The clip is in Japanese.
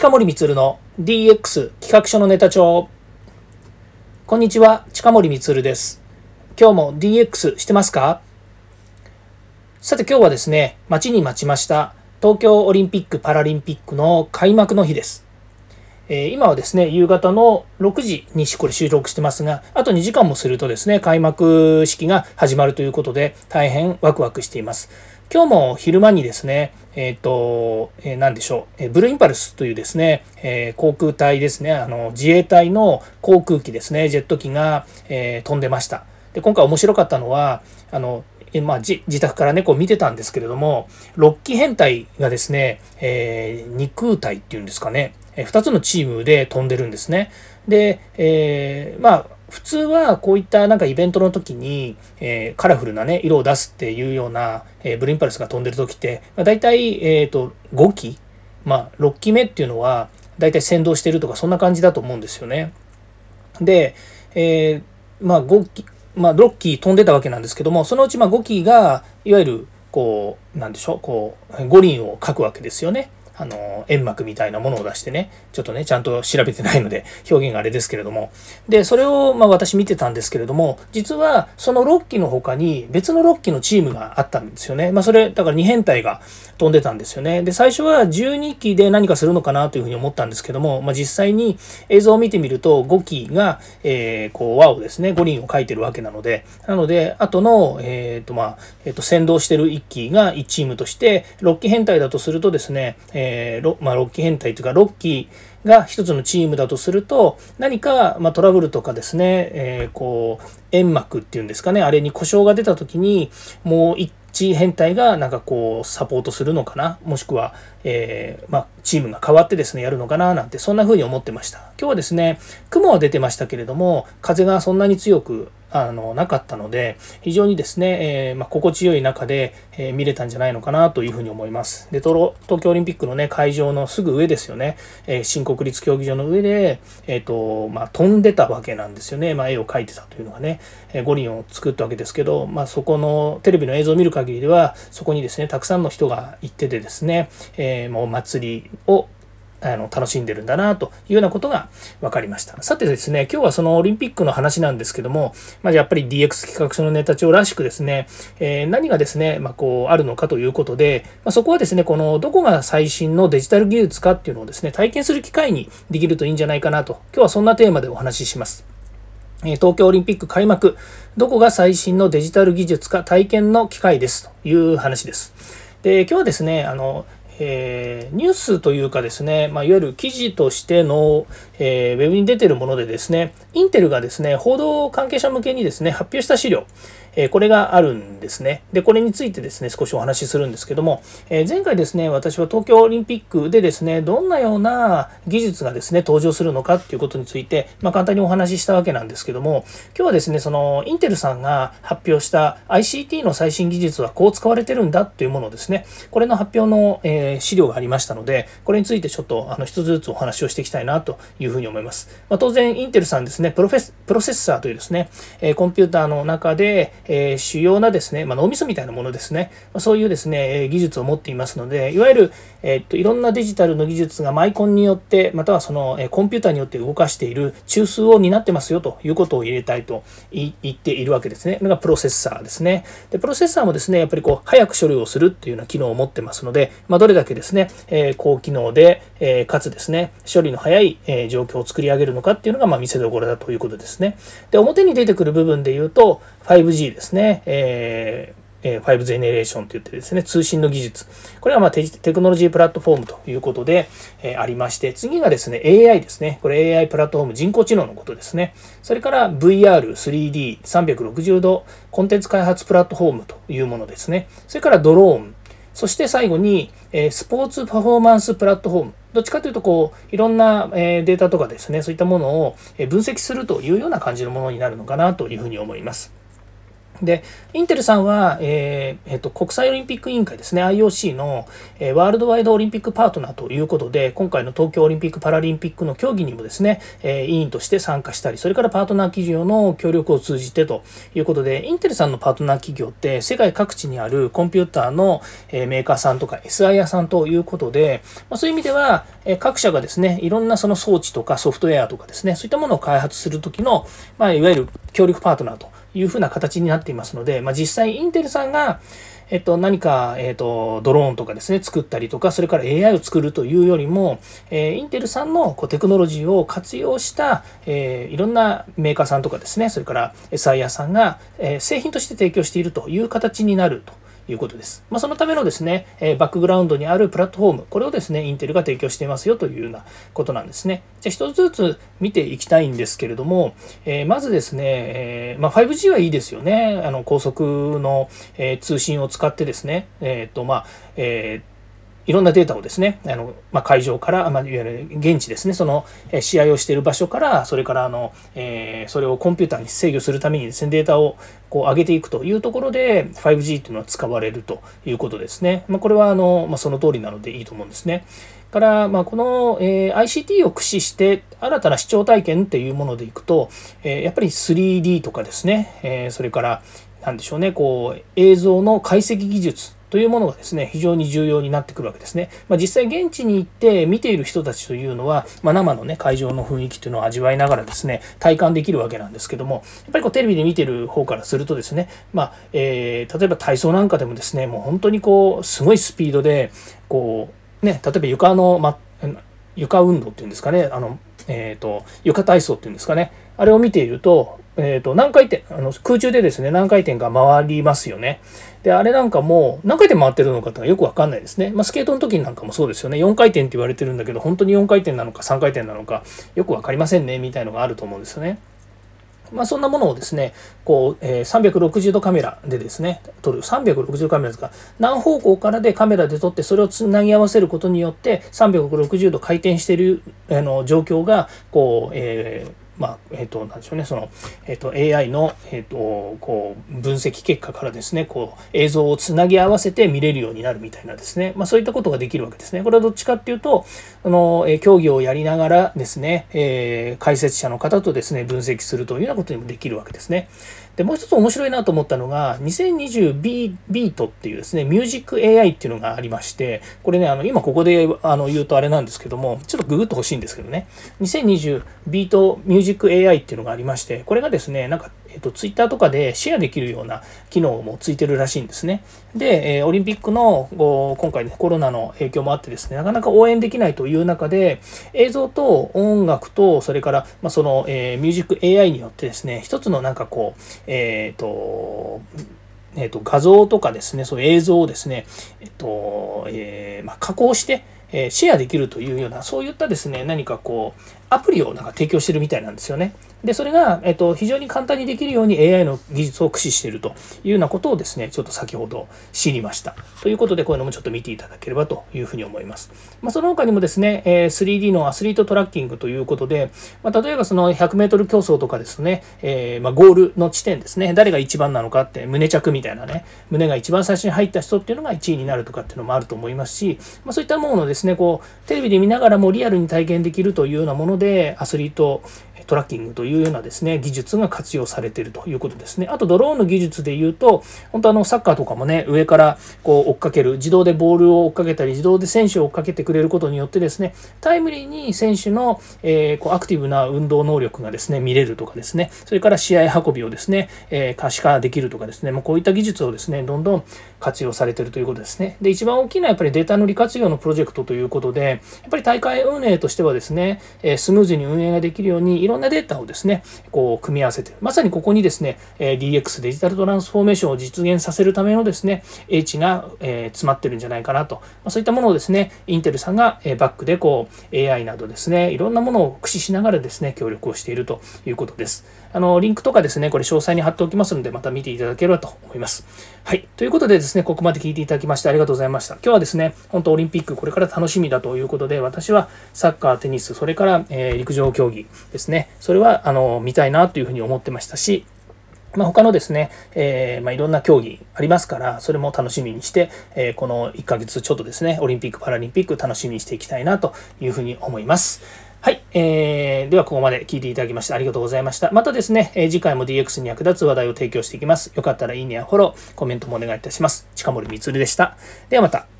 近森光の DX 企画書のネタ帳。こんにちは近森光です。今日も DX してますか？さて今日はですね待ちに待ちました東京オリンピック・パラリンピックの開幕の日です。え今はですね、夕方の6時にこれ収録してますが、あと2時間もするとですね、開幕式が始まるということで、大変ワクワクしています。今日も昼間にですね、えっ、ー、と、えー、何でしょう、えー、ブルーインパルスというですね、えー、航空隊ですね、あの、自衛隊の航空機ですね、ジェット機が、え、飛んでました。で、今回面白かったのは、あの、えまあ、自宅からね、こう見てたんですけれども、6機編隊がですね、えー、2空隊っていうんですかね、2つのチームで飛んでるんですね。で、え、まあ普通はこういったなんかイベントの時に、えー、カラフルなね色を出すっていうような、えー、ブリンパルスが飛んでる時って、まあ、大体、えーと、5機、まあ、6機目っていうのは大体先導してるとかそんな感じだと思うんですよね。で、えー、まあ5機まあ6機飛んでたわけなんですけどもそのうちまあ5機がいわゆるこうなんでしょうこう五輪を書くわけですよね。あの、煙幕みたいなものを出してね、ちょっとね、ちゃんと調べてないので、表現があれですけれども。で、それを、まあ私見てたんですけれども、実はその6機の他に別の6機のチームがあったんですよね。まあそれ、だから2編隊が飛んでたんですよね。で、最初は12機で何かするのかなというふうに思ったんですけども、まあ実際に映像を見てみると5機が、えー、こう、輪をですね、五輪を書いてるわけなので、なので、後の、えっ、ー、と、まあ、えっ、ー、と、先導してる1機が1チームとして、6機編隊だとするとですね、えーえーまあ、6期変態というか6期が一つのチームだとすると何か、まあ、トラブルとかですね、えー、こう煙幕っていうんですかねあれに故障が出た時にもう一致変態がなんかこうサポートするのかなもしくは、えー、まあ、チームが変わってですねやるのかななんてそんな風に思ってました。今日はですね雲は出てましたけれども風がそんなに強くあのなかったので非常にですね、えー、まあ、心地よい中で、えー、見れたんじゃないのかなというふうに思います。で東京オリンピックのね会場のすぐ上ですよね、えー、新国立競技場の上で、えーとまあ、飛んでたわけなんですよね、まあ、絵を描いてたというのがね、え五輪を作ったわけですけど、まあ、そこのテレビの映像を見る限りではそこにですねたくさんの人が行っててですね、えもう祭りをあの楽しんでるんだなというようなことが分かりました。さてですね、今日はそのオリンピックの話なんですけども、まあ、やっぱり DX 企画書のネタ帳らしくですね、えー、何がですね、まあ、こうあるのかということで、まあ、そこはですね、このどこが最新のデジタル技術かっていうのをですね、体験する機会にできるといいんじゃないかなと、今日はそんなテーマでお話しします。東京オリンピック開幕、どこが最新のデジタル技術か体験の機会ですという話です。で、今日はですね、あの、えー、ニュースというかですね、まあ、いわゆる記事としての、えー、ウェブに出てるものでですね、インテルがですね、報道関係者向けにですね、発表した資料、えこれがあるんですね。で、これについてですね、少しお話しするんですけども、え前回ですね、私は東京オリンピックでですね、どんなような技術がですね、登場するのかっていうことについて、まあ、簡単にお話ししたわけなんですけども、今日はですね、そのインテルさんが発表した ICT の最新技術はこう使われてるんだというものですね、これの発表の、え資料がありましたので、これについてちょっとあの一つずつお話をしていきたいなといういうふうに思います。まあ、当然、インテルさんですね、プロフェスプロセッサーというですね、えコンピューターの中で、え主要なですね、まあ、脳みそみたいなものですね、ま、そういうですね、技術を持っていますので、いわゆる、えっと、いろんなデジタルの技術がマイコンによって、またはその、えコンピューターによって動かしている中枢を担ってますよということを入れたいと言っているわけですね。これがプロセッサーですね。で、プロセッサーもですね、やっぱりこう、早く処理をするっていうような機能を持ってますので、まあ、どれだけですね、え、高機能で、え、かつですね、処理の早い、えー、状況を作り上げるのかっていうのが、まあ、見せどころだということですね。で、表に出てくる部分で言うと、5G ですね、えーえー、5 g ネレーションといってですね、通信の技術。これはまあテクノロジープラットフォームということで、えー、ありまして、次がですね、AI ですね。これ AI プラットフォーム、人工知能のことですね。それから VR、3D、360度コンテンツ開発プラットフォームというものですね。それからドローン。そして最後に、えー、スポーツパフォーマンスプラットフォーム。どっちかというと、こう、いろんな、データとかですね、そういったものを分析するというような感じのものになるのかなというふうに思います。で、インテルさんは、えーえーと、国際オリンピック委員会ですね、IOC の、えー、ワールドワイドオリンピックパートナーということで、今回の東京オリンピック・パラリンピックの競技にもですね、えー、委員として参加したり、それからパートナー企業の協力を通じてということで、インテルさんのパートナー企業って世界各地にあるコンピューターの、えー、メーカーさんとか SI 屋さんということで、まあ、そういう意味では、えー、各社がですね、いろんなその装置とかソフトウェアとかですね、そういったものを開発するときの、まあ、いわゆる協力パートナーというふうな形になっていますので、まあ、実際インテルさんが、えっと、何か、えっと、ドローンとかですね、作ったりとか、それから AI を作るというよりも、えー、インテルさんのこうテクノロジーを活用した、えー、いろんなメーカーさんとかですね、それから SIR さんが、えー、製品として提供しているという形になると。いうことです。まあ、そのためのですね、えバックグラウンドにあるプラットフォーム、これをですね、インテルが提供していますよというようなことなんですね。じゃあ一つずつ見ていきたいんですけれども、え、まずですね、え、まあ、5G はいいですよね。あの高速の、え通信を使ってですね、えっ、と、まあ、えーいろんなデータをですね、あのまあ、会場から、まあ、いわゆる現地ですね、そのえ試合をしている場所から、それからあの、えー、それをコンピューターに制御するためにですね、データをこう上げていくというところで 5G というのは使われるということですね。まあ、これはあの、まあ、その通りなのでいいと思うんですね。から、まあ、この、えー、ICT を駆使して新たな視聴体験っていうものでいくと、えー、やっぱり 3D とかですね、えー、それから何でしょうね、こう映像の解析技術というものがですね、非常に重要になってくるわけですね。まあ、実際現地に行って見ている人たちというのは、まあ、生のね、会場の雰囲気というのを味わいながらですね、体感できるわけなんですけども、やっぱりこうテレビで見てる方からするとですね、まあ、えー、例えば体操なんかでもですね、もう本当にこう、すごいスピードで、こう、ね、例えば床の、ま、床運動っていうんですかね、あの、えっ、ー、と、床体操っていうんですかね、あれを見ていると、えー、と何回転あの空中でですね何回転か回りますよね。であれなんかもう何回転回ってるのかってよく分かんないですね。まあ、スケートの時なんかもそうですよね4回転って言われてるんだけど本当に4回転なのか3回転なのかよく分かりませんねみたいのがあると思うんですよね。まあ、そんなものをですね、こう、えー、360度カメラでですね、撮る、360度カメラですか、何方向からでカメラで撮って、それをつなぎ合わせることによって、360度回転しているあの状況が、こう、えーまあ、えっ、ー、と、なんでしょうね、その、えっ、ー、と、AI の、えっ、ー、と、こう、分析結果からですね、こう、映像をつなぎ合わせて見れるようになるみたいなですね、まあ、そういったことができるわけですね。これはどっちかっていうと、あの、え競技をやりながらですね、え解説者の方とですね、分析するというようなことにもできるわけですね。で、もう一つ面白いなと思ったのが、2020 B ビートっていうですね、ミュージック AI っていうのがありまして、これね、あの、今ここであの言うとあれなんですけども、ちょっとググって欲しいんですけどね、2020ビートミュージック AI っていうのがありまして、これがですね、なんかえっと、ツイッターとかでシェアできるような機能もついてるらしいんですね。で、えオリンピックの今回ね、コロナの影響もあってですね、なかなか応援できないという中で、映像と音楽と、それから、まあ、その、えー、ミュージック AI によってですね、一つのなんかこう、えっ、ー、と、えーと、画像とかですね、そう映像をですね、えっ、とえー、まあ、加工して、えシェアできるというような、そういったですね、何かこう、アプリをなんか提供してるみたいなんですよね。で、それが、えっと、非常に簡単にできるように AI の技術を駆使しているというようなことをですね、ちょっと先ほど知りました。ということで、こういうのもちょっと見ていただければというふうに思います。まあ、その他にもですね、え 3D のアスリートトラッキングということで、まあ、例えばその100メートル競争とかですね、えー、まあ、ゴールの地点ですね、誰が一番なのかって、胸着みたいなね、胸が一番最初に入った人っていうのが1位になるとかっていうのもあると思いますし、まあ、そういったものをですね、こう、テレビで見ながらもリアルに体験できるというようなもので、アスリートトラッキングというようなですね、技術が活用されているということですね。あとドローンの技術で言うと、本当あのサッカーとかもね、上からこう追っかける、自動でボールを追っかけたり、自動で選手を追っかけてくれることによってですね、タイムリーに選手の、えー、こうアクティブな運動能力がですね、見れるとかですね、それから試合運びをですね、えー、可視化できるとかですね、もうこういった技術をですね、どんどん活用されているということですね。で、一番大きなやっぱりデータの利活用のプロジェクトということで、やっぱり大会運営としてはですね、えスムーズに運営ができるように、いろんなデータをですね、こう組み合わせて、まさにここにですね、え DX デジタルトランスフォーメーションを実現させるためのですね、英知が、え詰まってるんじゃないかなと、まそういったものをですね、インテルさんが、えバックでこう AI などですね、いろんなものを駆使しながらですね、協力をしているということです。あの、リンクとかですね、これ詳細に貼っておきますので、また見ていただければと思います。はい。ということでですね、ここまで聞いていただきましてありがとうございました。今日はですね、本当オリンピックこれから楽しみだということで、私はサッカー、テニス、それから、えー、陸上競技ですね、それは、あの、見たいなというふうに思ってましたし、まあ、他のですね、えー、まあ、いろんな競技ありますから、それも楽しみにして、えー、この1ヶ月ちょっとですね、オリンピック・パラリンピック楽しみにしていきたいなというふうに思います。はい。えー、では、ここまで聞いていただきましてありがとうございました。またですね、えー、次回も DX に役立つ話題を提供していきます。よかったらいいねやフォロー、コメントもお願いいたします。近森光でした。ではまた。